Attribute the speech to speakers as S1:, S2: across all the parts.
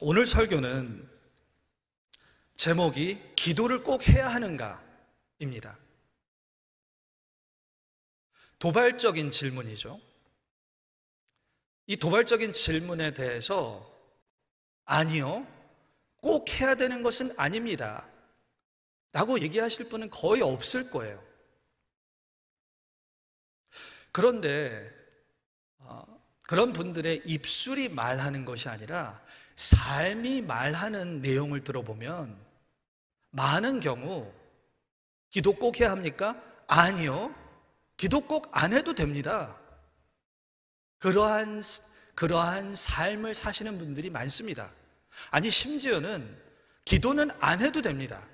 S1: 오늘 설교는 제목이 기도를 꼭 해야 하는가입니다. 도발적인 질문이죠. 이 도발적인 질문에 대해서 아니요, 꼭 해야 되는 것은 아닙니다. 라고 얘기하실 분은 거의 없을 거예요. 그런데 어, 그런 분들의 입술이 말하는 것이 아니라 삶이 말하는 내용을 들어보면 많은 경우 기도 꼭 해야 합니까? 아니요. 기도 꼭 안 해도 됩니다. 그러한, 그러한 삶을 사시는 분들이 많습니다. 아니, 심지어는 기도는 안 해도 됩니다.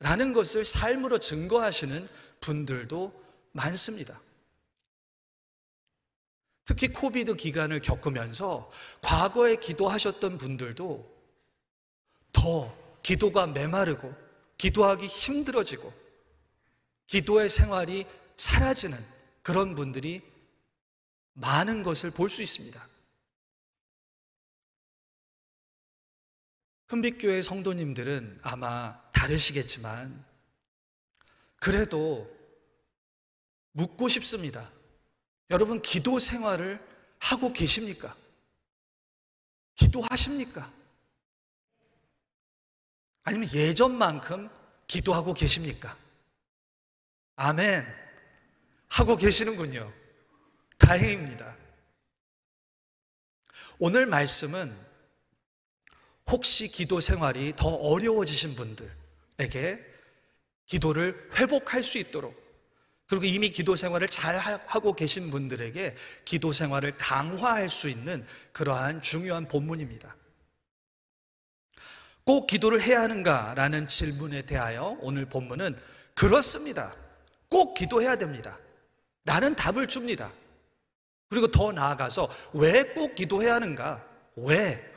S1: 라는 것을 삶으로 증거하시는 분들도 많습니다. 특히 코비드 기간을 겪으면서 과거에 기도하셨던 분들도 더 기도가 메마르고 기도하기 힘들어지고 기도의 생활이 사라지는 그런 분들이 많은 것을 볼 수 있습니다. 큰빛교회 성도님들은 아마 다르시겠지만 그래도 묻고 싶습니다. 여러분 기도 생활을 하고 계십니까? 기도하십니까? 아니면 예전만큼 기도하고 계십니까? 아멘. 하고 계시는군요. 다행입니다. 오늘 말씀은 혹시 기도 생활이 더 어려워지신 분들에게 기도를 회복할 수 있도록 그리고 이미 기도 생활을 잘 하고 계신 분들에게 기도 생활을 강화할 수 있는 그러한 중요한 본문입니다. 꼭 기도를 해야 하는가라는 질문에 대하여 오늘 본문은 그렇습니다. 꼭 기도해야 됩니다. 라는 답을 줍니다. 그리고 더 나아가서 왜 꼭 기도해야 하는가? 왜?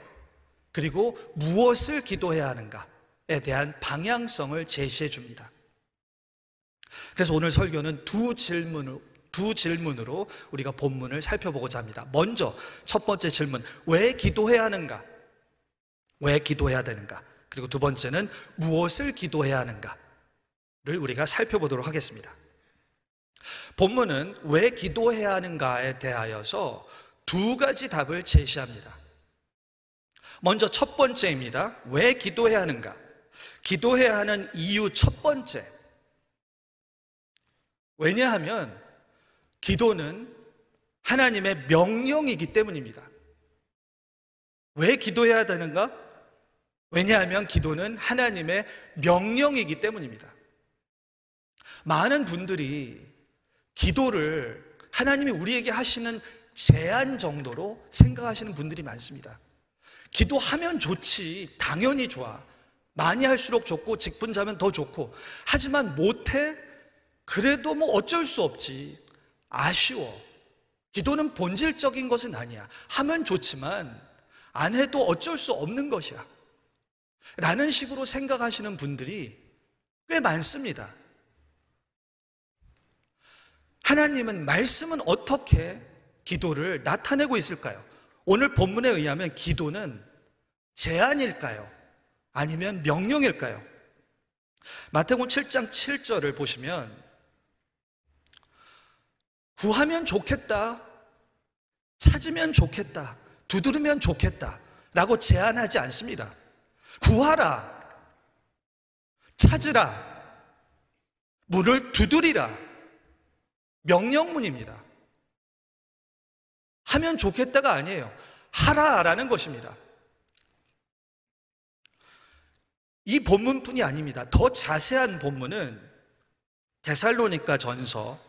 S1: 그리고 무엇을 기도해야 하는가에 대한 방향성을 제시해 줍니다. 그래서 오늘 설교는 두 질문으로, 두 질문으로 우리가 본문을 살펴보고자 합니다. 먼저 첫 번째 질문, 왜 기도해야 하는가? 왜 기도해야 되는가? 그리고 두 번째는 무엇을 기도해야 하는가를 우리가 살펴보도록 하겠습니다. 본문은 왜 기도해야 하는가에 대하여서 두 가지 답을 제시합니다. 먼저 첫 번째입니다. 왜 기도해야 하는가? 기도해야 하는 이유 첫 번째. 왜냐하면 기도는 하나님의 명령이기 때문입니다. 왜 기도해야 되는가? 왜냐하면 기도는 하나님의 명령이기 때문입니다. 많은 분들이 기도를 하나님이 우리에게 하시는 제한 정도로 생각하시는 분들이 많습니다. 기도하면 좋지, 당연히 좋아. 많이 할수록 좋고, 직분 자면 더 좋고. 하지만 못해? 그래도 뭐 어쩔 수 없지. 아쉬워. 기도는 본질적인 것은 아니야. 하면 좋지만 안 해도 어쩔 수 없는 것이야. 라는 식으로 생각하시는 분들이 꽤 많습니다. 하나님은 말씀은 어떻게 기도를 나타내고 있을까요? 오늘 본문에 의하면 기도는 제안일까요? 아니면 명령일까요? 마태복음 7장 7절을 보시면 구하면 좋겠다. 찾으면 좋겠다. 두드리면 좋겠다. 라고 제안하지 않습니다. 구하라. 찾으라. 문을 두드리라. 명령문입니다. 하면 좋겠다가 아니에요. 하라라는 것입니다. 이 본문뿐이 아닙니다. 더 자세한 본문은 데살로니가 전서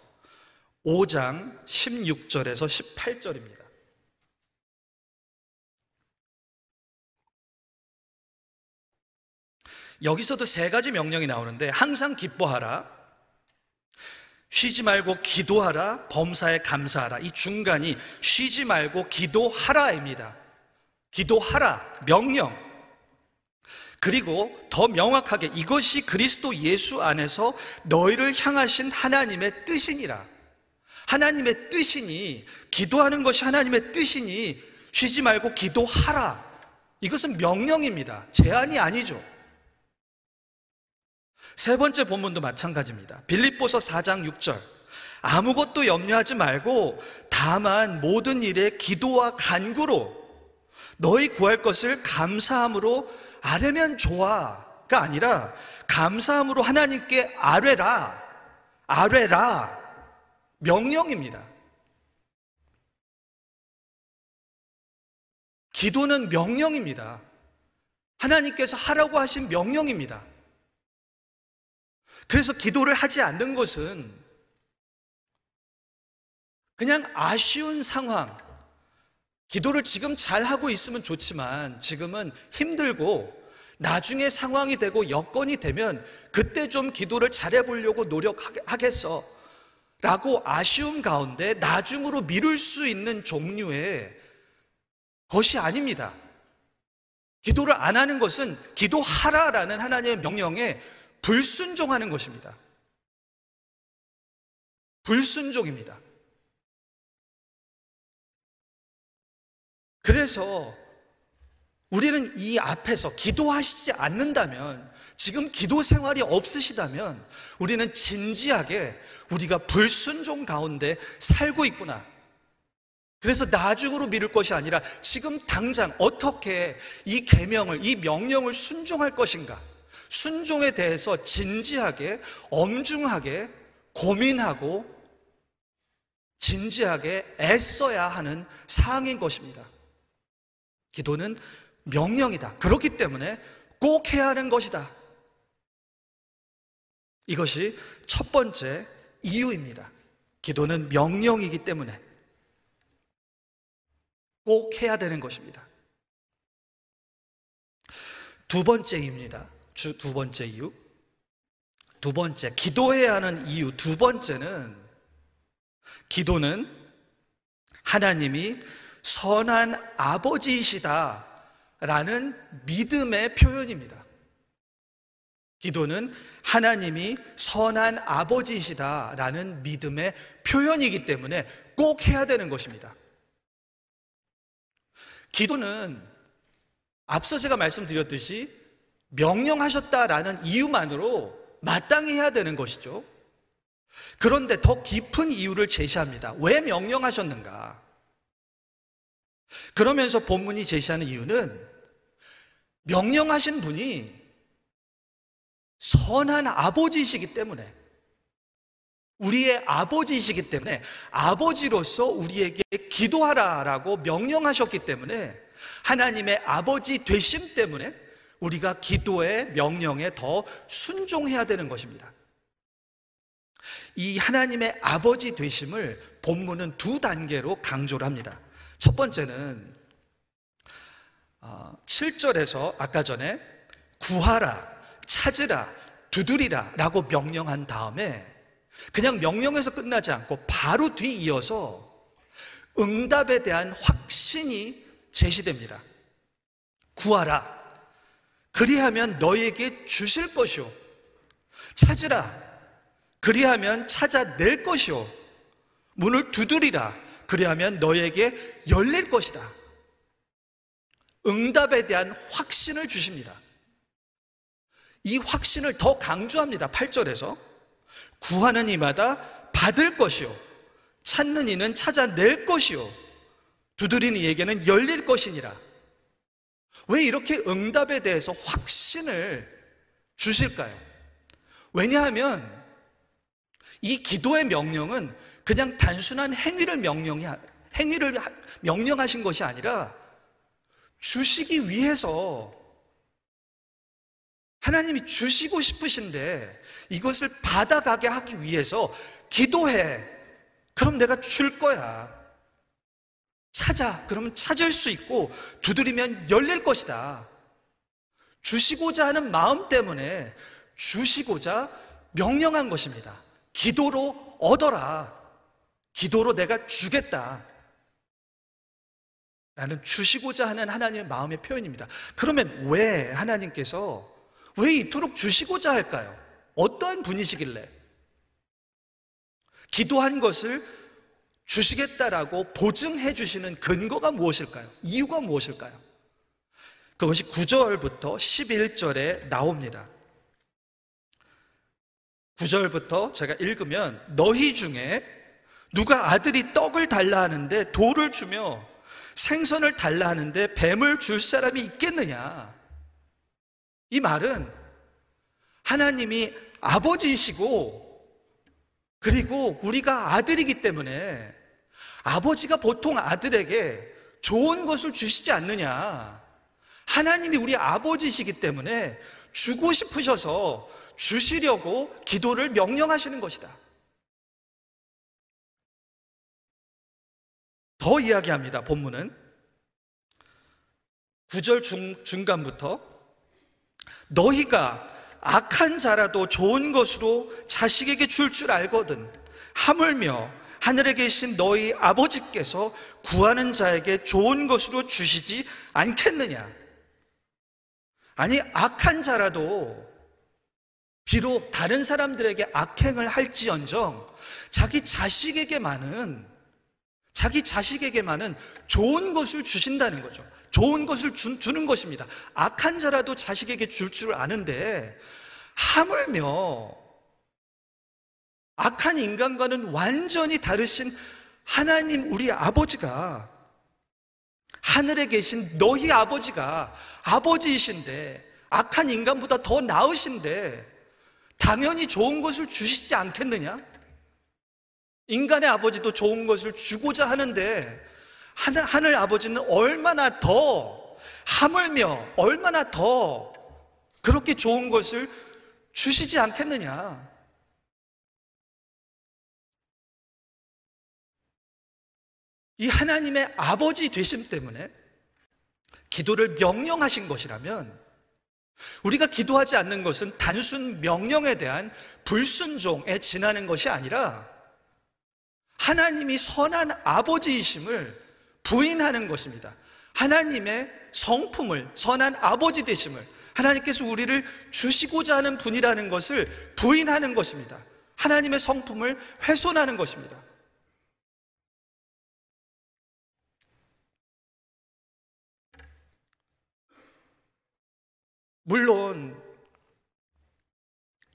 S1: 5장 16절에서 18절입니다. 여기서도 세 가지 명령이 나오는데 항상 기뻐하라, 쉬지 말고 기도하라, 범사에 감사하라. 이 중간이 쉬지 말고 기도하라입니다. 기도하라, 명령. 그리고 더 명확하게 이것이 그리스도 예수 안에서 너희를 향하신 하나님의 뜻이니라. 하나님의 뜻이니 기도하는 것이 하나님의 뜻이니 쉬지 말고 기도하라. 이것은 명령입니다. 제한이 아니죠. 세 번째 본문도 마찬가지입니다. 빌립보서 4장 6절. 아무것도 염려하지 말고 다만 모든 일에 기도와 간구로 너희 구할 것을 감사함으로 아뢰면 좋아가 아니라 감사함으로 하나님께 아뢰라. 아뢰라. 명령입니다. 기도는 명령입니다. 하나님께서 하라고 하신 명령입니다. 그래서 기도를 하지 않는 것은 그냥 아쉬운 상황, 기도를 지금 잘 하고 있으면 좋지만 지금은 힘들고 나중에 상황이 되고 여건이 되면 그때 좀 기도를 잘해 보려고 노력하겠어. 라고 아쉬움 가운데 나중으로 미룰 수 있는 종류의 것이 아닙니다. 기도를 안 하는 것은 기도하라라는 하나님의 명령에 불순종하는 것입니다. 불순종입니다. 그래서 우리는 이 앞에서 기도하시지 않는다면, 지금 기도 생활이 없으시다면, 우리는 진지하게 우리가 불순종 가운데 살고 있구나. 그래서 나중으로 미룰 것이 아니라 지금 당장 어떻게 이 계명을, 이 명령을 순종할 것인가? 순종에 대해서 진지하게, 엄중하게 고민하고 진지하게 애써야 하는 사항인 것입니다. 기도는 명령이다. 그렇기 때문에 꼭 해야 하는 것이다. 이것이 첫 번째 이유입니다. 기도는 명령이기 때문에 꼭 해야 되는 것입니다. 두 번째 이유입니다. 두 번째 이유. 두 번째, 기도해야 하는 이유. 두 번째는 기도는 하나님이 선한 아버지이시다 라는 믿음의 표현입니다. 기도는 하나님이 선한 아버지이시다 라는 믿음의 표현이기 때문에 꼭 해야 되는 것입니다. 기도는 앞서 제가 말씀드렸듯이 명령하셨다라는 이유만으로 마땅히 해야 되는 것이죠. 그런데 더 깊은 이유를 제시합니다. 왜 명령하셨는가? 그러면서 본문이 제시하는 이유는 명령하신 분이 선한 아버지이시기 때문에 우리의 아버지이시기 때문에 아버지로서 우리에게 기도하라라고 명령하셨기 때문에 하나님의 아버지 되심 때문에 우리가 기도의 명령에 더 순종해야 되는 것입니다. 이 하나님의 아버지 되심을 본문은 두 단계로 강조를 합니다. 첫 번째는 7절에서 어, 아까 전에 구하라, 찾으라, 두드리라 라고 명령한 다음에 그냥 명령에서 끝나지 않고 바로 뒤이어서 응답에 대한 확신이 제시됩니다. 구하라. 그리하면 너에게 주실 것이오. 찾으라. 그리하면 찾아낼 것이오. 문을 두드리라. 그리하면 너에게 열릴 것이다. 응답에 대한 확신을 주십니다. 이 확신을 더 강조합니다. 8절에서. 구하는 이마다 받을 것이요. 찾는 이는 찾아낼 것이요. 두드리는 이에게는 열릴 것이니라. 왜 이렇게 응답에 대해서 확신을 주실까요? 왜냐하면 이 기도의 명령은 그냥 단순한 행위를 명령이 행위를 명령하신 것이 아니라 주시기 위해서 하나님이 주시고 싶으신데 이것을 받아가게 하기 위해서 기도해. 그럼 내가 줄 거야. 찾아. 그러면 찾을 수 있고 두드리면 열릴 것이다. 주시고자 하는 마음 때문에 주시고자 명령한 것입니다. 기도로 얻어라. 기도로 내가 주겠다. 라는 주시고자 하는 하나님의 마음의 표현입니다. 그러면 왜 하나님께서 왜 이토록 주시고자 할까요? 어떠한 분이시길래? 기도한 것을 주시겠다라고 보증해 주시는 근거가 무엇일까요? 이유가 무엇일까요? 그것이 9절부터 11절에 나옵니다. 9절부터 제가 읽으면 너희 중에 누가 아들이 떡을 달라 하는데 돌을 주며 생선을 달라 하는데 뱀을 줄 사람이 있겠느냐? 이 말은 하나님이 아버지이시고 그리고 우리가 아들이기 때문에 아버지가 보통 아들에게 좋은 것을 주시지 않느냐. 하나님이 우리 아버지이시기 때문에 주고 싶으셔서 주시려고 기도를 명령하시는 것이다. 더 이야기합니다. 본문은 9절 중, 중간부터 너희가 악한 자라도 좋은 것으로 자식에게 줄줄 알거든 하물며 하늘에 계신 너희 아버지께서 구하는 자에게 좋은 것으로 주시지 않겠느냐 아니 악한 자라도 비록 다른 사람들에게 악행을 할지언정 자기 자식에게만은 자기 자식에게만은 좋은 것을 주신다는 거죠. 좋은 것을 주, 는 것입니다. 악한 자라도 자식에게 줄 줄 아는데 하물며 악한 인간과는 완전히 다르신 하나님 우리 아버지가 하늘에 계신 너희 아버지가 아버지이신데 악한 인간보다 더 나으신데 당연히 좋은 것을 주시지 않겠느냐? 인간의 아버지도 좋은 것을 주고자 하는데 하늘, 하늘 아버지는 얼마나 더 하물며 얼마나 더 그렇게 좋은 것을 주시지 않겠느냐. 이 하나님의 아버지 되심 때문에 기도를 명령하신 것이라면 우리가 기도하지 않는 것은 단순 명령에 대한 불순종에 지나는 것이 아니라 하나님이 선한 아버지이심을 부인하는 것입니다. 하나님의 성품을, 선한 아버지 되심을, 하나님께서 우리를 주시고자 하는 분이라는 것을 부인하는 것입니다. 하나님의 성품을 훼손하는 것입니다. 물론,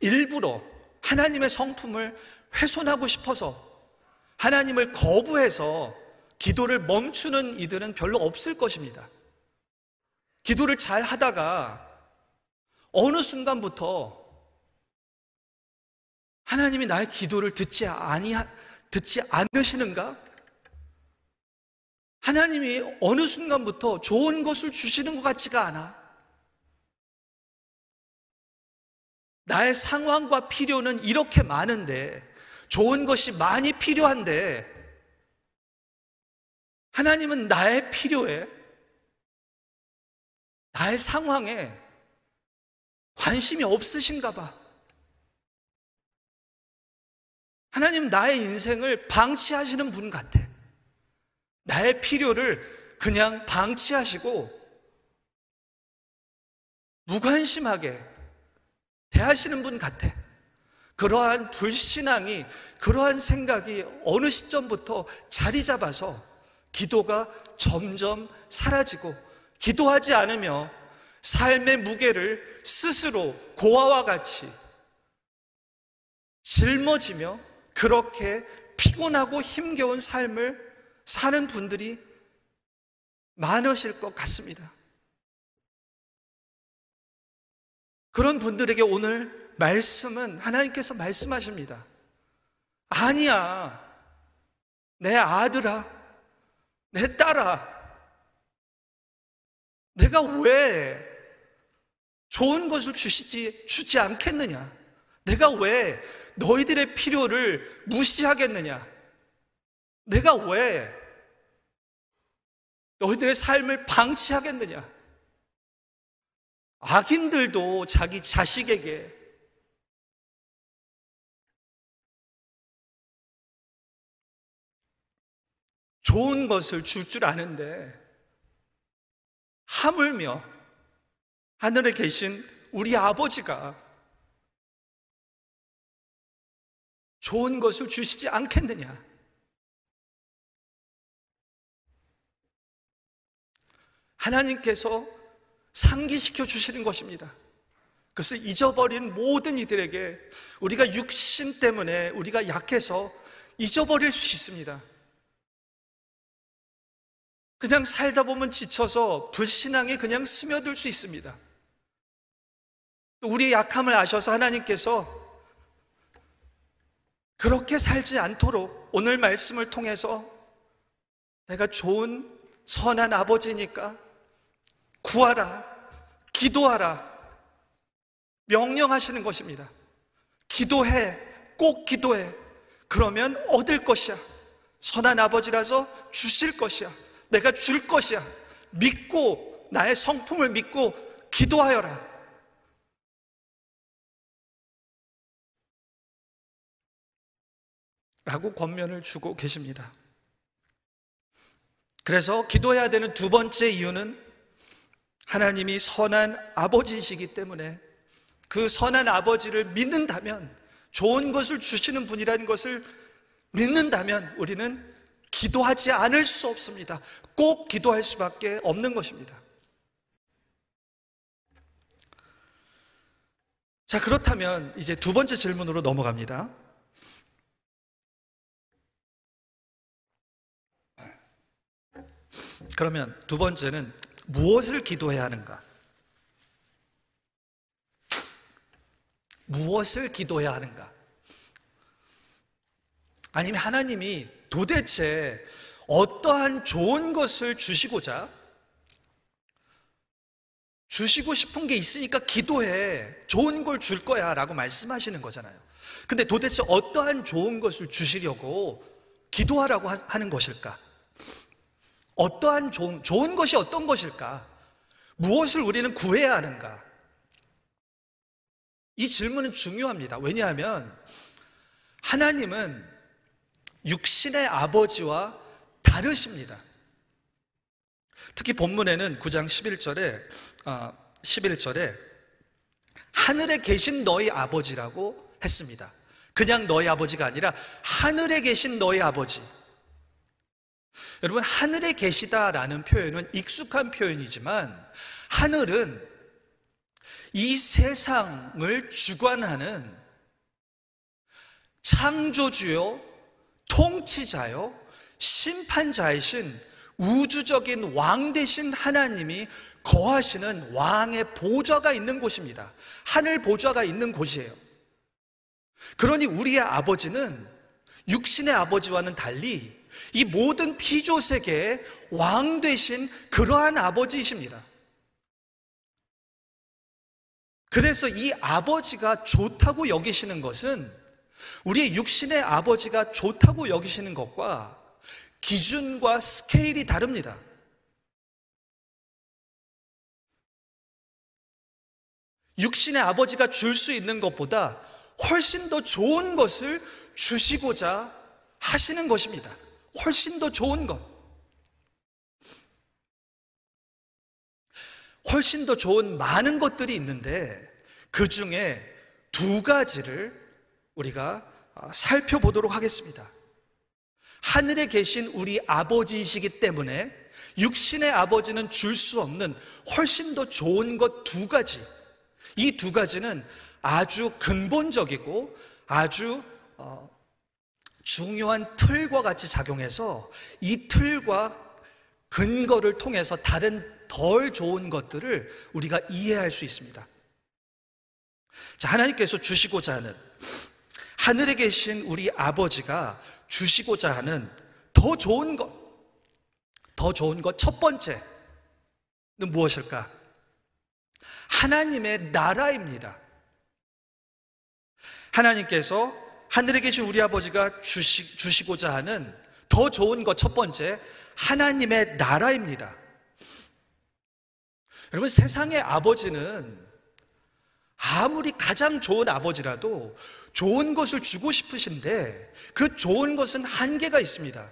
S1: 일부러 하나님의 성품을 훼손하고 싶어서 하나님을 거부해서 기도를 멈추는 이들은 별로 없을 것입니다. 기도를 잘 하다가 어느 순간부터 하나님이 나의 기도를 듣지 아니 듣지 않으시는가? 하나님이 어느 순간부터 좋은 것을 주시는 것 같지가 않아. 나의 상황과 필요는 이렇게 많은데 좋은 것이 많이 필요한데 하나님은 나의 필요에, 나의 상황에 관심이 없으신가 봐. 하나님 나의 인생을 방치하시는 분 같아. 나의 필요를 그냥 방치하시고 무관심하게 대하시는 분 같아. 그러한 불신앙이, 그러한 생각이 어느 시점부터 자리 잡아서 기도가 점점 사라지고 기도하지 않으며 삶의 무게를 스스로 고아와 같이 짊어지며 그렇게 피곤하고 힘겨운 삶을 사는 분들이 많으실 것 같습니다. 그런 분들에게 오늘 말씀은 하나님께서 말씀하십니다. 아니야. 내 아들아. 내 딸아, 내가 왜 좋은 것을 주시지, 주지 않겠느냐? 내가 왜 너희들의 필요를 무시하겠느냐? 내가 왜 너희들의 삶을 방치하겠느냐? 악인들도 자기 자식에게 좋은 것을 줄줄 줄 아는데 하물며 하늘에 계신 우리 아버지가 좋은 것을 주시지 않겠느냐? 하나님께서 상기시켜 주시는 것입니다. 그래서 잊어버린 모든 이들에게 우리가 육신 때문에 우리가 약해서 잊어버릴 수 있습니다. 그냥 살다 보면 지쳐서 불신앙에 그냥 스며들 수 있습니다. 우리의 약함을 아셔서 하나님께서 그렇게 살지 않도록 오늘 말씀을 통해서 내가 좋은 선한 아버지니까 구하라, 기도하라, 명령하시는 것입니다. 기도해, 꼭 기도해. 그러면 얻을 것이야. 선한 아버지라서 주실 것이야. 내가 줄 것이야. 믿고, 나의 성품을 믿고 기도하여라. 라고 권면을 주고 계십니다. 그래서 기도해야 되는 두 번째 이유는 하나님이 선한 아버지이시기 때문에 그 선한 아버지를 믿는다면 좋은 것을 주시는 분이라는 것을 믿는다면 우리는 기도하지 않을 수 없습니다. 꼭 기도할 수밖에 없는 것입니다. 자, 그렇다면 이제 두 번째 질문으로 넘어갑니다. 그러면 두 번째는 무엇을 기도해야 하는가? 무엇을 기도해야 하는가? 아니면 하나님이 도대체 어떠한 좋은 것을 주시고자 주시고 싶은 게 있으니까 기도해. 좋은 걸 줄 거야. 라고 말씀하시는 거잖아요. 근데 도대체 어떠한 좋은 것을 주시려고 기도하라고 하는 것일까? 어떠한 좋은, 좋은 것이 어떤 것일까? 무엇을 우리는 구해야 하는가? 이 질문은 중요합니다. 왜냐하면 하나님은 육신의 아버지와 다르십니다. 특히 본문에는 9장 11절에 11절에 아, 하늘에 계신 너희 아버지라고 했습니다. 그냥 너희 아버지가 아니라 하늘에 계신 너희 아버지. 여러분, 하늘에 계시다라는 표현은 익숙한 표현이지만 하늘은 이 세상을 주관하는 창조주요, 통치자요, 심판자이신 우주적인 왕 대신 하나님이 거하시는 왕의 보좌가 있는 곳입니다. 하늘 보좌가 있는 곳이에요. 그러니 우리의 아버지는 육신의 아버지와는 달리 이 모든 피조 세계의 왕 되신 그러한 아버지이십니다. 그래서 이 아버지가 좋다고 여기시는 것은 우리의 육신의 아버지가 좋다고 여기시는 것과 기준과 스케일이 다릅니다. 육신의 아버지가 줄 수 있는 것보다 훨씬 더 좋은 것을 주시고자 하시는 것입니다. 훨씬 더 좋은 것. 훨씬 더 좋은 많은 것들이 있는데 그 중에 두 가지를 우리가 아, 살펴보도록 하겠습니다. 하늘에 계신 우리 아버지이시기 때문에 육신의 아버지는 줄 수 없는 훨씬 더 좋은 것 두 가지. 이 두 가지는 아주 근본적이고 아주 어, 중요한 틀과 같이 작용해서 이 틀과 근거를 통해서 다른 덜 좋은 것들을 우리가 이해할 수 있습니다. 자, 하나님께서 주시고자 하는 하늘에 계신 우리 아버지가 주시고자 하는 더 좋은 것, 더 좋은 것 첫 번째는 무엇일까? 하나님의 나라입니다. 하나님께서 하늘에 계신 우리 아버지가 주시, 주시고자 하는 더 좋은 것 첫 번째, 하나님의 나라입니다. 여러분, 세상의 아버지는 아무리 가장 좋은 아버지라도 좋은 것을 주고 싶으신데 그 좋은 것은 한계가 있습니다.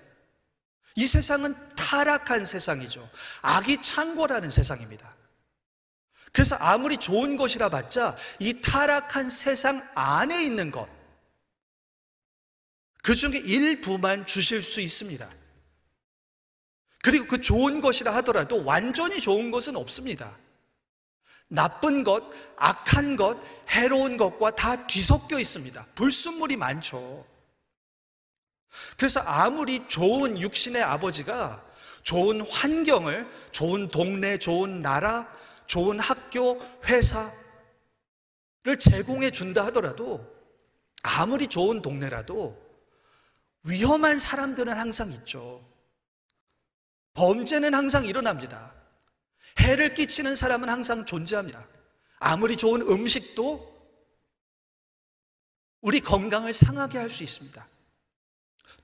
S1: 이 세상은 타락한 세상이죠. 악이 창고라는 세상입니다. 그래서 아무리 좋은 것이라 봤자 이 타락한 세상 안에 있는 것, 그 중에 일부만 주실 수 있습니다. 그리고 그 좋은 것이라 하더라도 완전히 좋은 것은 없습니다. 나쁜 것, 악한 것, 해로운 것과 다 뒤섞여 있습니다. 불순물이 많죠. 그래서 아무리 좋은 육신의 아버지가 좋은 환경을, 좋은 동네, 좋은 나라, 좋은 학교, 회사를 제공해 준다 하더라도 아무리 좋은 동네라도 위험한 사람들은 항상 있죠. 범죄는 항상 일어납니다. 해를 끼치는 사람은 항상 존재합니다. 아무리 좋은 음식도 우리 건강을 상하게 할 수 있습니다.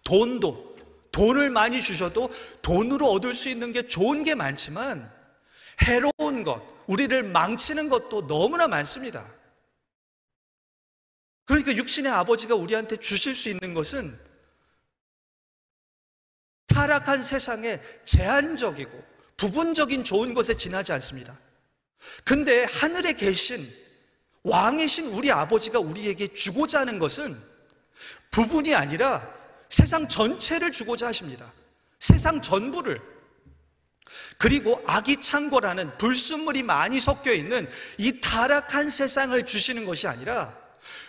S1: 돈도, 돈을 많이 주셔도 돈으로 얻을 수 있는 게 좋은 게 많지만 해로운 것, 우리를 망치는 것도 너무나 많습니다. 그러니까 육신의 아버지가 우리한테 주실 수 있는 것은 타락한 세상에 제한적이고 부분적인 좋은 것에 지나지 않습니다. 근데 하늘에 계신 왕이신 우리 아버지가 우리에게 주고자 하는 것은 부분이 아니라 세상 전체를 주고자 하십니다. 세상 전부를. 그리고 아기창고라는 불순물이 많이 섞여 있는 이 타락한 세상을 주시는 것이 아니라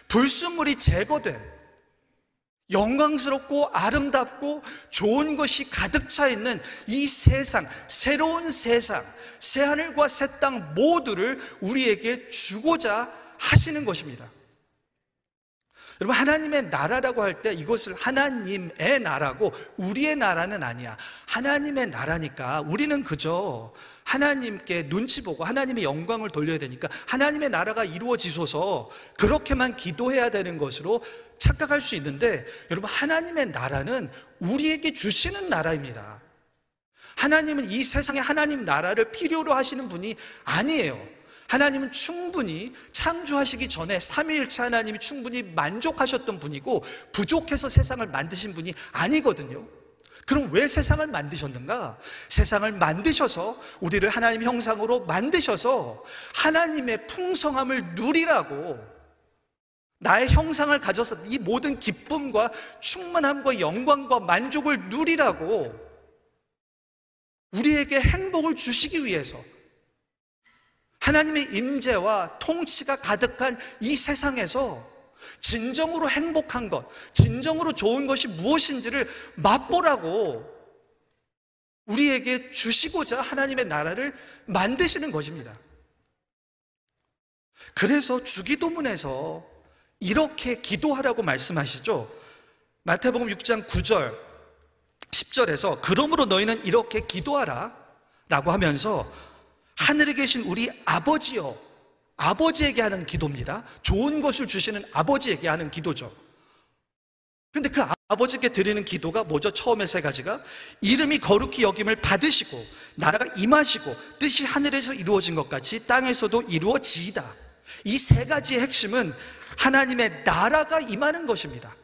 S1: 불순물이 제거된 영광스럽고 아름답고 좋은 것이 가득 차 있는 이 세상, 새로운 세상, 새 하늘과 새 땅 모두를 우리에게 주고자 하시는 것입니다. 여러분, 하나님의 나라라고 할 때 이것을 하나님의 나라고 우리의 나라는 아니야. 하나님의 나라니까 우리는 그저 하나님께 눈치 보고 하나님의 영광을 돌려야 되니까 하나님의 나라가 이루어지소서 그렇게만 기도해야 되는 것으로 착각할 수 있는데 여러분 하나님의 나라는 우리에게 주시는 나라입니다. 하나님은 이 세상에 하나님 나라를 필요로 하시는 분이 아니에요. 하나님은 충분히 창조하시기 전에 삼위일체 하나님이 충분히 만족하셨던 분이고 부족해서 세상을 만드신 분이 아니거든요. 그럼 왜 세상을 만드셨는가? 세상을 만드셔서 우리를 하나님 형상으로 만드셔서 하나님의 풍성함을 누리라고 나의 형상을 가져서 이 모든 기쁨과 충만함과 영광과 만족을 누리라고 우리에게 행복을 주시기 위해서 하나님의 임재와 통치가 가득한 이 세상에서 진정으로 행복한 것, 진정으로 좋은 것이 무엇인지를 맛보라고 우리에게 주시고자 하나님의 나라를 만드시는 것입니다. 그래서 주기도문에서 이렇게 기도하라고 말씀하시죠. 마태복음 6장 9절, 10절에서 그러므로 너희는 이렇게 기도하라 라고 하면서 하늘에 계신 우리 아버지요. 아버지에게 하는 기도입니다. 좋은 것을 주시는 아버지에게 하는 기도죠. 근데 그 아버지께 드리는 기도가 뭐죠? 처음에 세 가지가 이름이 거룩히 여김을 받으시고 나라가 임하시고 뜻이 하늘에서 이루어진 것 같이 땅에서도 이루어지이다. 이 세 가지의 핵심은 하나님의 나라가 임하는 것입니다.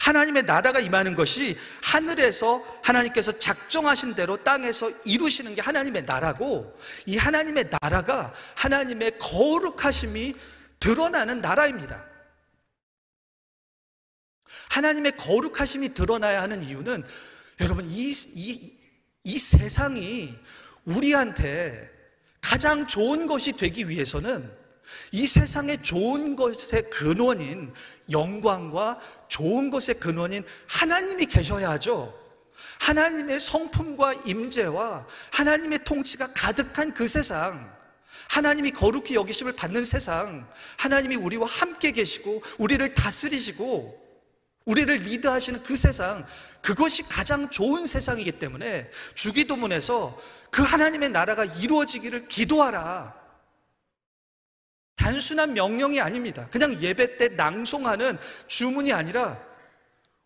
S1: 하나님의 나라가 임하는 것이 하늘에서 하나님께서 작정하신 대로 땅에서 이루시는 게 하나님의 나라고 이 하나님의 나라가 하나님의 거룩하심이 드러나는 나라입니다. 하나님의 거룩하심이 드러나야 하는 이유는 여러분 이, 이, 이 세상이 우리한테 가장 좋은 것이 되기 위해서는 이 세상의 좋은 것의 근원인 영광과 좋은 것의 근원인 하나님이 계셔야 하죠. 하나님의 성품과 임재와 하나님의 통치가 가득한 그 세상, 하나님이 거룩히 여기심을 받는 세상, 하나님이 우리와 함께 계시고 우리를 다스리시고 우리를 리드하시는 그 세상, 그것이 가장 좋은 세상이기 때문에 주기도문에서 그 하나님의 나라가 이루어지기를 기도하라. 단순한 명령이 아닙니다. 그냥 예배 때 낭송하는 주문이 아니라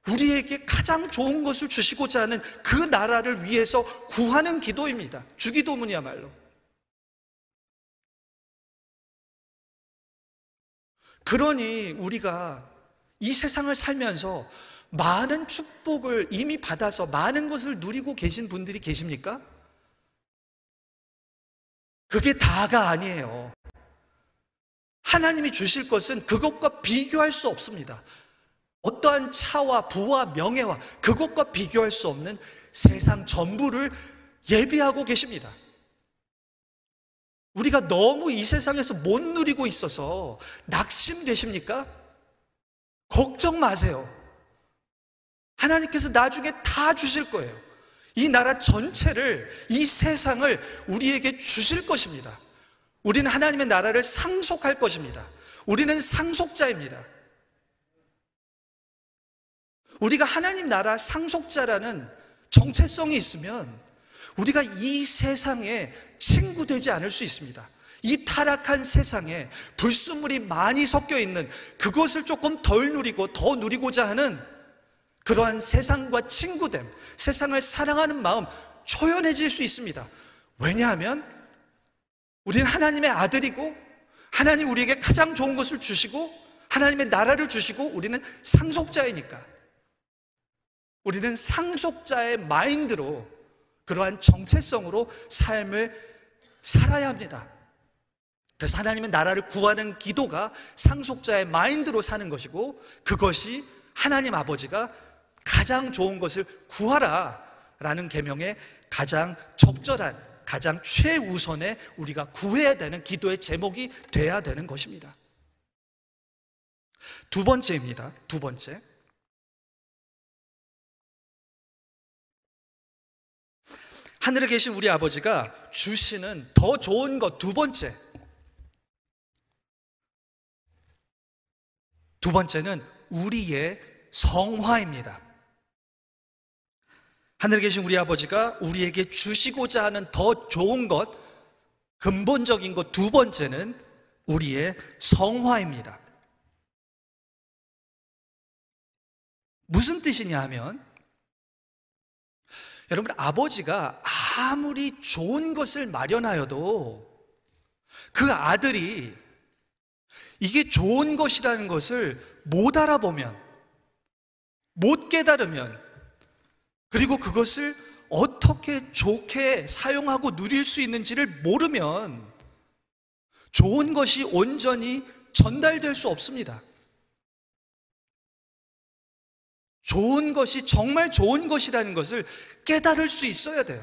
S1: 우리에게 가장 좋은 것을 주시고자 하는 그 나라를 위해서 구하는 기도입니다. 주기도문이야말로. 그러니 우리가 이 세상을 살면서 많은 축복을 이미 받아서 많은 것을 누리고 계신 분들이 계십니까? 그게 다가 아니에요. 하나님이 주실 것은 그것과 비교할 수 없습니다. 어떠한 차와 부와 명예와 그것과 비교할 수 없는 세상 전부를 예비하고 계십니다. 우리가 너무 이 세상에서 못 누리고 있어서 낙심되십니까? 걱정 마세요. 하나님께서 나중에 다 주실 거예요. 이 나라 전체를, 이 세상을 우리에게 주실 것입니다. 우리는 하나님의 나라를 상속할 것입니다. 우리는 상속자입니다. 우리가 하나님 나라 상속자라는 정체성이 있으면 우리가 이 세상에 친구 되지 않을 수 있습니다. 이 타락한 세상에 불순물이 많이 섞여 있는 그것을 조금 덜 누리고 더 누리고자 하는 그러한 세상과 친구됨, 세상을 사랑하는 마음 초연해질 수 있습니다. 왜냐하면 우리는 하나님의 아들이고 하나님 우리에게 가장 좋은 것을 주시고 하나님의 나라를 주시고 우리는 상속자이니까 우리는 상속자의 마인드로 그러한 정체성으로 삶을 살아야 합니다. 그래서 하나님의 나라를 구하는 기도가 상속자의 마인드로 사는 것이고 그것이 하나님 아버지가 가장 좋은 것을 구하라 라는 계명의 가장 적절한 가장 최우선의 우리가 구해야 되는 기도의 제목이 돼야 되는 것입니다. 두 번째입니다. 두 번째. 하늘에 계신 우리 아버지가 주시는 더 좋은 것 두 번째. 두 번째는 우리의 성화입니다. 하늘에 계신 우리 아버지가 우리에게 주시고자 하는 더 좋은 것, 근본적인 것 두 번째는 우리의 성화입니다. 무슨 뜻이냐 하면, 여러분, 아버지가 아무리 좋은 것을 마련하여도 그 아들이 이게 좋은 것이라는 것을 못 알아보면, 못 깨달으면, 그리고 그것을 어떻게 좋게 사용하고 누릴 수 있는지를 모르면 좋은 것이 온전히 전달될 수 없습니다. 좋은 것이 정말 좋은 것이라는 것을 깨달을 수 있어야 돼요.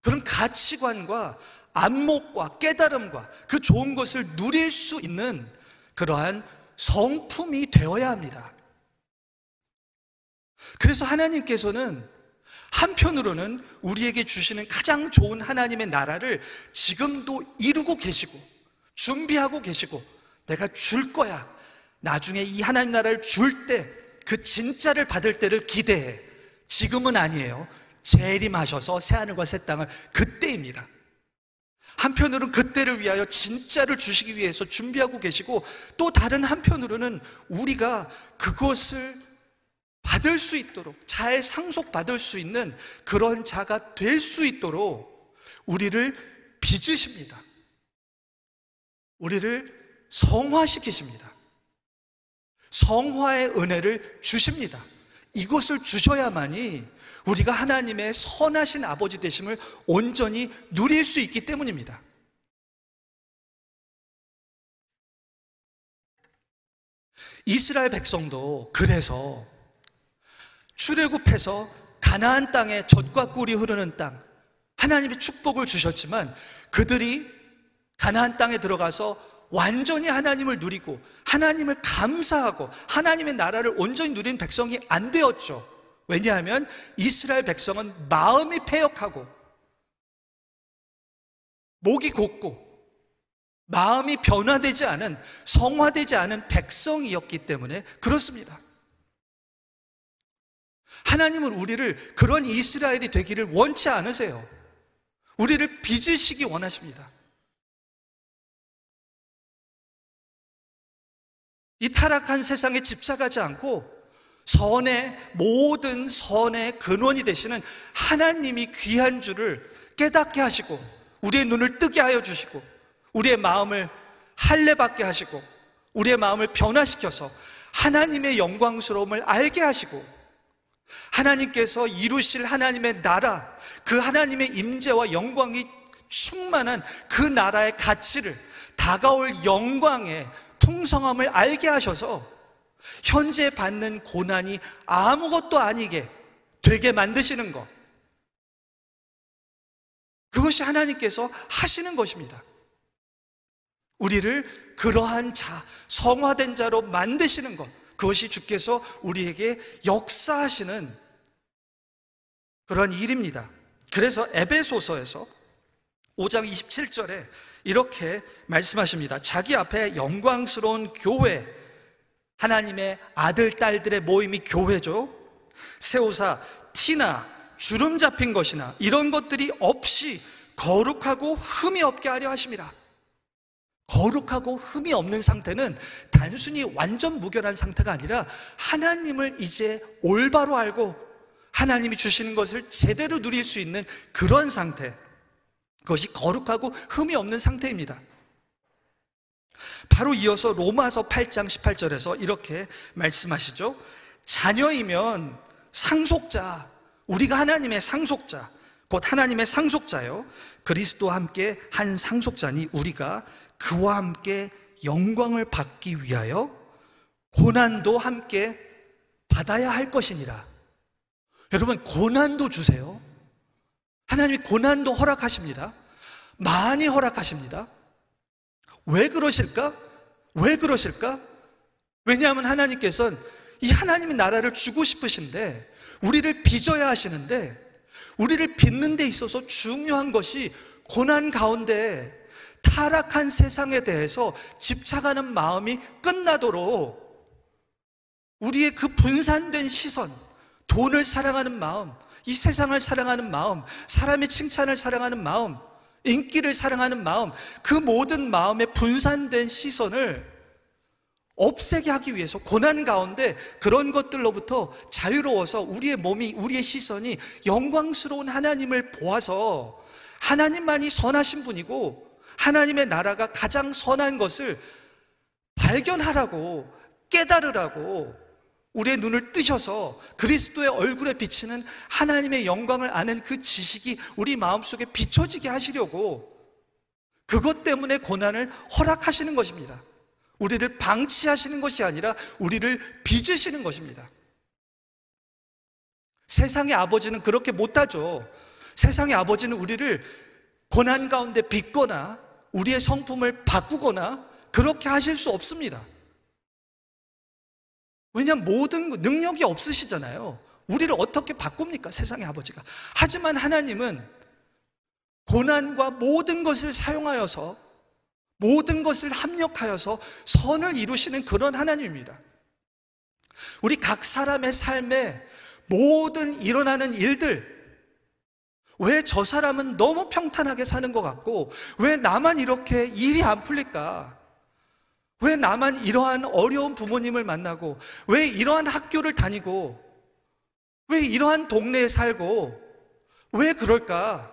S1: 그런 가치관과 안목과 깨달음과 그 좋은 것을 누릴 수 있는 그러한 성품이 되어야 합니다. 그래서 하나님께서는 한편으로는 우리에게 주시는 가장 좋은 하나님의 나라를 지금도 이루고 계시고 준비하고 계시고 내가 줄 거야. 나중에 이 하나님 나라를 줄 때 그 진짜를 받을 때를 기대해. 지금은 아니에요. 재림하셔서 새하늘과 새 땅을 그때입니다. 한편으로는 그때를 위하여 진짜를 주시기 위해서 준비하고 계시고 또 다른 한편으로는 우리가 그것을 받을 수 있도록 잘 상속받을 수 있는 그런 자가 될 수 있도록 우리를 빚으십니다. 우리를 성화시키십니다. 성화의 은혜를 주십니다. 이것을 주셔야만이 우리가 하나님의 선하신 아버지 되심을 온전히 누릴 수 있기 때문입니다. 이스라엘 백성도 그래서 출애굽해서 가나안 땅에 젖과 꿀이 흐르는 땅 하나님이 축복을 주셨지만 그들이 가나안 땅에 들어가서 완전히 하나님을 누리고 하나님을 감사하고 하나님의 나라를 온전히 누린 백성이 안 되었죠. 왜냐하면 이스라엘 백성은 마음이 패역하고 목이 곧고 마음이 변화되지 않은 성화되지 않은 백성이었기 때문에 그렇습니다. 하나님은 우리를 그런 이스라엘이 되기를 원치 않으세요. 우리를 빚으시기 원하십니다. 이 타락한 세상에 집착하지 않고 선의 모든 선의 근원이 되시는 하나님이 귀한 줄을 깨닫게 하시고 우리의 눈을 뜨게 하여 주시고 우리의 마음을 할례 받게 하시고 우리의 마음을 변화시켜서 하나님의 영광스러움을 알게 하시고 하나님께서 이루실 하나님의 나라, 그 하나님의 임재와 영광이 충만한 그 나라의 가치를 다가올 영광의 풍성함을 알게 하셔서 현재 받는 고난이 아무것도 아니게 되게 만드시는 것. 그것이 하나님께서 하시는 것입니다. 우리를 그러한 자, 성화된 자로 만드시는 것. 그것이 주께서 우리에게 역사하시는 그런 일입니다. 그래서 에베소서에서 5장 27절에 이렇게 말씀하십니다. 자기 앞에 영광스러운 교회, 하나님의 아들, 딸들의 모임이 교회죠. 세우사, 티나, 주름 잡힌 것이나 이런 것들이 없이 거룩하고 흠이 없게 하려 하심이라. 거룩하고 흠이 없는 상태는 단순히 완전 무결한 상태가 아니라 하나님을 이제 올바로 알고 하나님이 주시는 것을 제대로 누릴 수 있는 그런 상태. 그것이 거룩하고 흠이 없는 상태입니다. 바로 이어서 로마서 8장 18절에서 이렇게 말씀하시죠. 자녀이면 상속자, 우리가 하나님의 상속자, 곧 하나님의 상속자요. 그리스도와 함께 한 상속자니 우리가 그와 함께 영광을 받기 위하여 고난도 함께 받아야 할 것이니라. 여러분, 고난도 주세요. 하나님이 고난도 허락하십니다. 많이 허락하십니다. 왜 그러실까? 왜 그러실까? 왜냐하면 하나님께서는 이 하나님의 나라를 주고 싶으신데 우리를 빚어야 하시는데 우리를 빚는 데 있어서 중요한 것이 고난 가운데 타락한 세상에 대해서 집착하는 마음이 끝나도록 우리의 그 분산된 시선, 돈을 사랑하는 마음, 이 세상을 사랑하는 마음, 사람의 칭찬을 사랑하는 마음, 인기를 사랑하는 마음, 그 모든 마음의 분산된 시선을 없애게 하기 위해서 고난 가운데 그런 것들로부터 자유로워서 우리의 몸이, 우리의 시선이 영광스러운 하나님을 보아서 하나님만이 선하신 분이고 하나님의 나라가 가장 선한 것을 발견하라고 깨달으라고 우리의 눈을 뜨셔서 그리스도의 얼굴에 비치는 하나님의 영광을 아는 그 지식이 우리 마음속에 비춰지게 하시려고 그것 때문에 고난을 허락하시는 것입니다. 우리를 방치하시는 것이 아니라 우리를 빚으시는 것입니다. 세상의 아버지는 그렇게 못하죠. 세상의 아버지는 우리를 고난 가운데 빚거나 우리의 성품을 바꾸거나 그렇게 하실 수 없습니다. 왜냐하면 모든 능력이 없으시잖아요. 우리를 어떻게 바꿉니까? 세상의 아버지가. 하지만 하나님은 고난과 모든 것을 사용하여서 모든 것을 합력하여서 선을 이루시는 그런 하나님입니다. 우리 각 사람의 삶에 모든 일어나는 일들, 왜 저 사람은 너무 평탄하게 사는 것 같고, 왜 나만 이렇게 일이 안 풀릴까? 왜 나만 이러한 어려운 부모님을 만나고, 왜 이러한 학교를 다니고, 왜 이러한 동네에 살고, 왜 그럴까?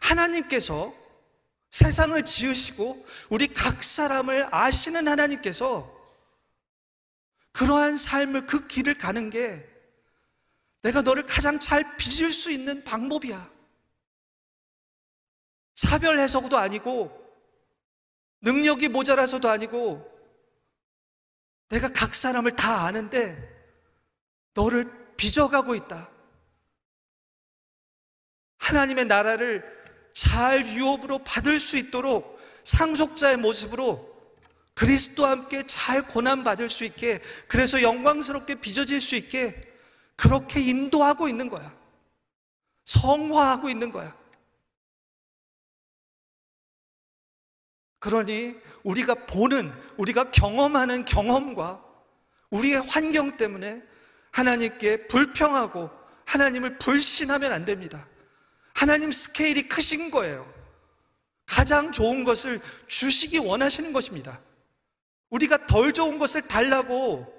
S1: 하나님께서 세상을 지으시고, 우리 각 사람을 아시는 하나님께서 그러한 삶을, 그 길을 가는 게 내가 너를 가장 잘 빚을 수 있는 방법이야. 사별해서도 아니고, 능력이 모자라서도 아니고 내가 각 사람을 다 아는데 너를 빚어가고 있다. 하나님의 나라를 잘 유업으로 받을 수 있도록 상속자의 모습으로 그리스도와 함께 잘 고난받을 수 있게 그래서 영광스럽게 빚어질 수 있게 그렇게 인도하고 있는 거야. 성화하고 있는 거야. 그러니 우리가 보는, 우리가 경험하는 경험과 우리의 환경 때문에 하나님께 불평하고 하나님을 불신하면 안 됩니다. 하나님 스케일이 크신 거예요. 가장 좋은 것을 주시기 원하시는 것입니다. 우리가 덜 좋은 것을 달라고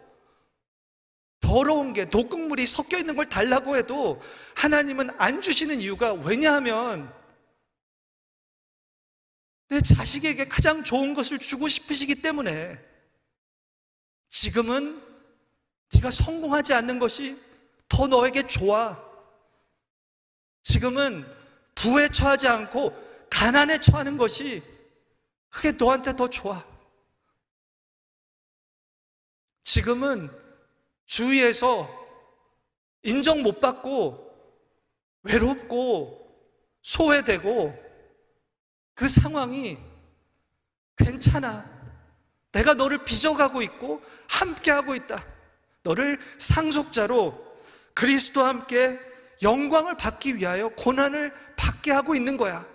S1: 더러운 게 독극물이 섞여 있는 걸 달라고 해도 하나님은 안 주시는 이유가 왜냐하면 내 자식에게 가장 좋은 것을 주고 싶으시기 때문에 지금은 네가 성공하지 않는 것이 더 너에게 좋아. 지금은 부에 처하지 않고 가난에 처하는 것이 그게 너한테 더 좋아. 지금은 주위에서 인정 못 받고 외롭고 소외되고 그 상황이 괜찮아. 내가 너를 빚어가고 있고 함께하고 있다. 너를 상속자로 그리스도와 함께 영광을 받기 위하여 고난을 받게 하고 있는 거야.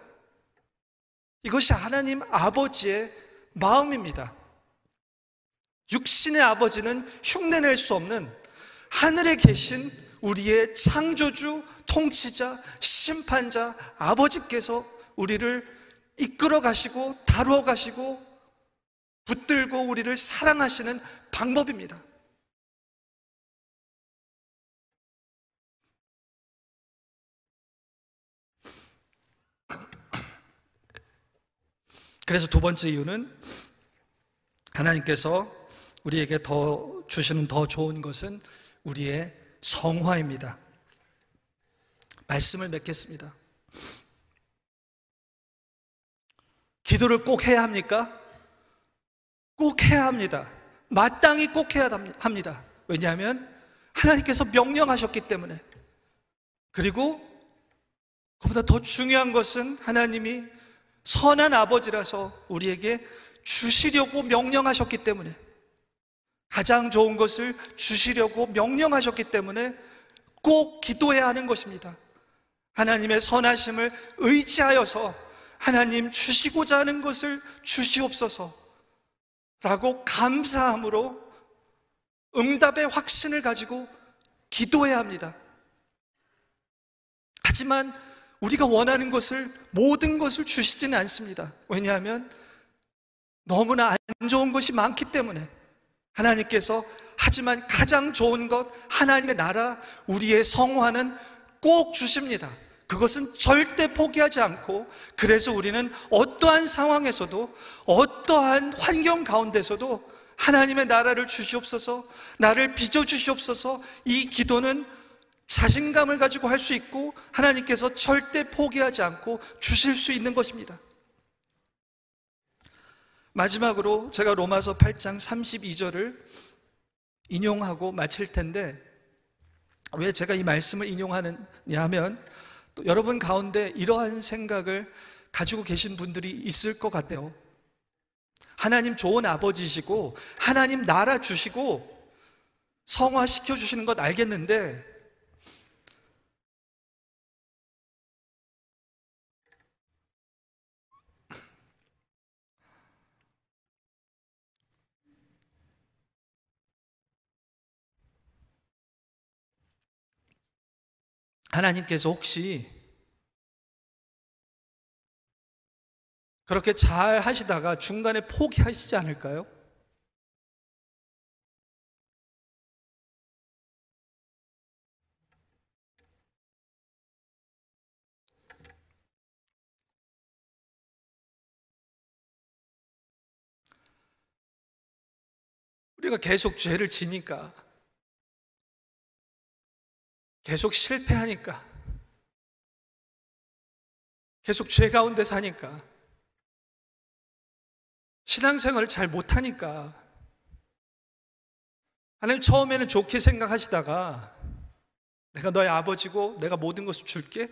S1: 이것이 하나님 아버지의 마음입니다. 육신의 아버지는 흉내낼 수 없는 하늘에 계신 우리의 창조주, 통치자, 심판자, 아버지께서 우리를 이끌어 가시고 다루어 가시고 붙들고 우리를 사랑하시는 방법입니다. 그래서 두 번째 이유는 하나님께서 우리에게 더 주시는 더 좋은 것은 우리의 성화입니다. 말씀을 맺겠습니다. 기도를 꼭 해야 합니까? 꼭 해야 합니다. 마땅히 꼭 해야 합니다. 왜냐하면 하나님께서 명령하셨기 때문에. 그리고 그보다 더 중요한 것은 하나님이 선한 아버지라서 우리에게 주시려고 명령하셨기 때문에 가장 좋은 것을 주시려고 명령하셨기 때문에 꼭 기도해야 하는 것입니다. 하나님의 선하심을 의지하여서 하나님 주시고자 하는 것을 주시옵소서 라고 감사함으로 응답의 확신을 가지고 기도해야 합니다. 하지만 우리가 원하는 것을 모든 것을 주시지는 않습니다. 왜냐하면 너무나 안 좋은 것이 많기 때문에 하나님께서 하지만 가장 좋은 것 하나님의 나라 우리의 성화는 꼭 주십니다. 그것은 절대 포기하지 않고 그래서 우리는 어떠한 상황에서도 어떠한 환경 가운데서도 하나님의 나라를 주시옵소서 나를 빚어 주시옵소서 이 기도는 자신감을 가지고 할 수 있고 하나님께서 절대 포기하지 않고 주실 수 있는 것입니다. 마지막으로 제가 로마서 8장 32절을 인용하고 마칠 텐데 왜 제가 이 말씀을 인용하느냐 하면 여러분 가운데 이러한 생각을 가지고 계신 분들이 있을 것 같아요. 하나님 좋은 아버지시고 하나님 나라 주시고 성화시켜 주시는 것 알겠는데 하나님께서 혹시 그렇게 잘 하시다가 중간에 포기하시지 않을까요? 우리가 계속 죄를 지니까 계속 실패하니까, 계속 죄 가운데 사니까, 신앙생활을 잘 못하니까, 하나님 처음에는 좋게 생각하시다가, 내가 너의 아버지고 내가 모든 것을 줄게?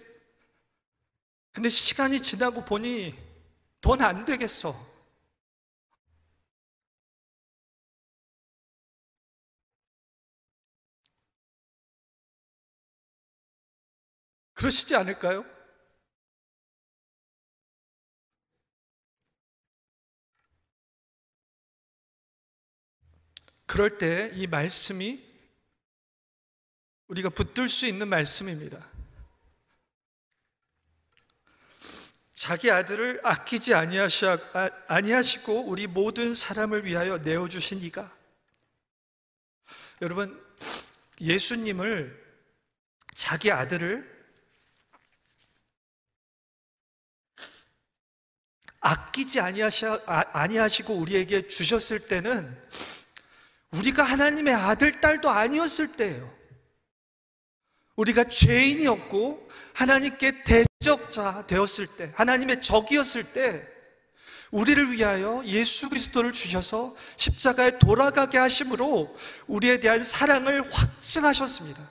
S1: 근데 시간이 지나고 보니 넌 안 되겠어. 그러시지 않을까요? 그럴 때 이 말씀이 우리가 붙들 수 있는 말씀입니다. 자기 아들을 아끼지 아니하시고 우리 모든 사람을 위하여 내어 주신 이가 여러분 예수님을 자기 아들을 아끼지 아, 아니하시고 우리에게 주셨을 때는 우리가 하나님의 아들, 딸도 아니었을 때예요. 우리가 죄인이었고 하나님께 대적자 되었을 때, 하나님의 적이었을 때 우리를 위하여 예수 그리스도를 주셔서 십자가에 돌아가게 하심으로 우리에 대한 사랑을 확증하셨습니다.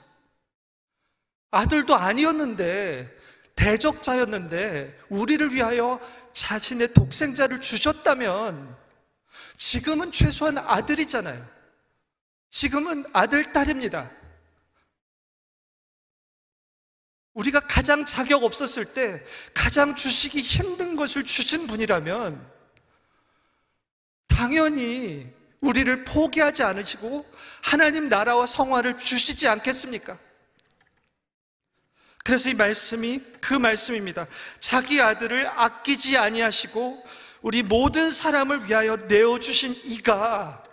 S1: 아들도 아니었는데 대적자였는데 우리를 위하여 자신의 독생자를 주셨다면 지금은 최소한 아들이잖아요. 지금은 아들, 딸입니다. 우리가 가장 자격 없었을 때 가장 주시기 힘든 것을 주신 분이라면 당연히 우리를 포기하지 않으시고 하나님 나라와 성화를 주시지 않겠습니까? 그래서 이 말씀이 그 말씀입니다. 자기 아들을 아끼지 아니하시고 우리 모든 사람을 위하여 내어 주신 이가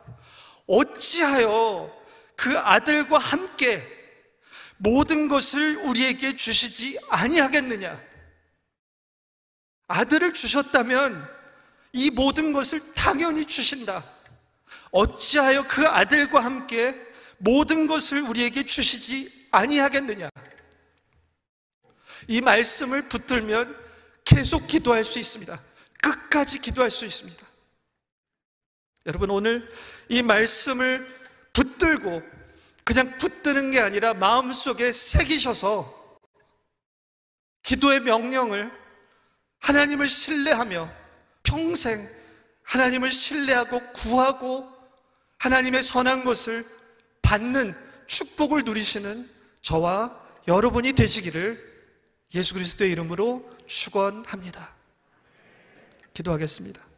S1: 어찌하여 그 아들과 함께 모든 것을 우리에게 주시지 아니하겠느냐? 아들을 주셨다면 이 모든 것을 당연히 주신다. 어찌하여 그 아들과 함께 모든 것을 우리에게 주시지 아니하겠느냐? 이 말씀을 붙들면 계속 기도할 수 있습니다. 끝까지 기도할 수 있습니다. 여러분, 오늘 이 말씀을 붙들고 그냥 붙드는 게 아니라 마음속에 새기셔서 기도의 명령을 하나님을 신뢰하며 평생 하나님을 신뢰하고 구하고 하나님의 선한 것을 받는 축복을 누리시는 저와 여러분이 되시기를 예수 그리스도의 이름으로 축원합니다. 기도하겠습니다.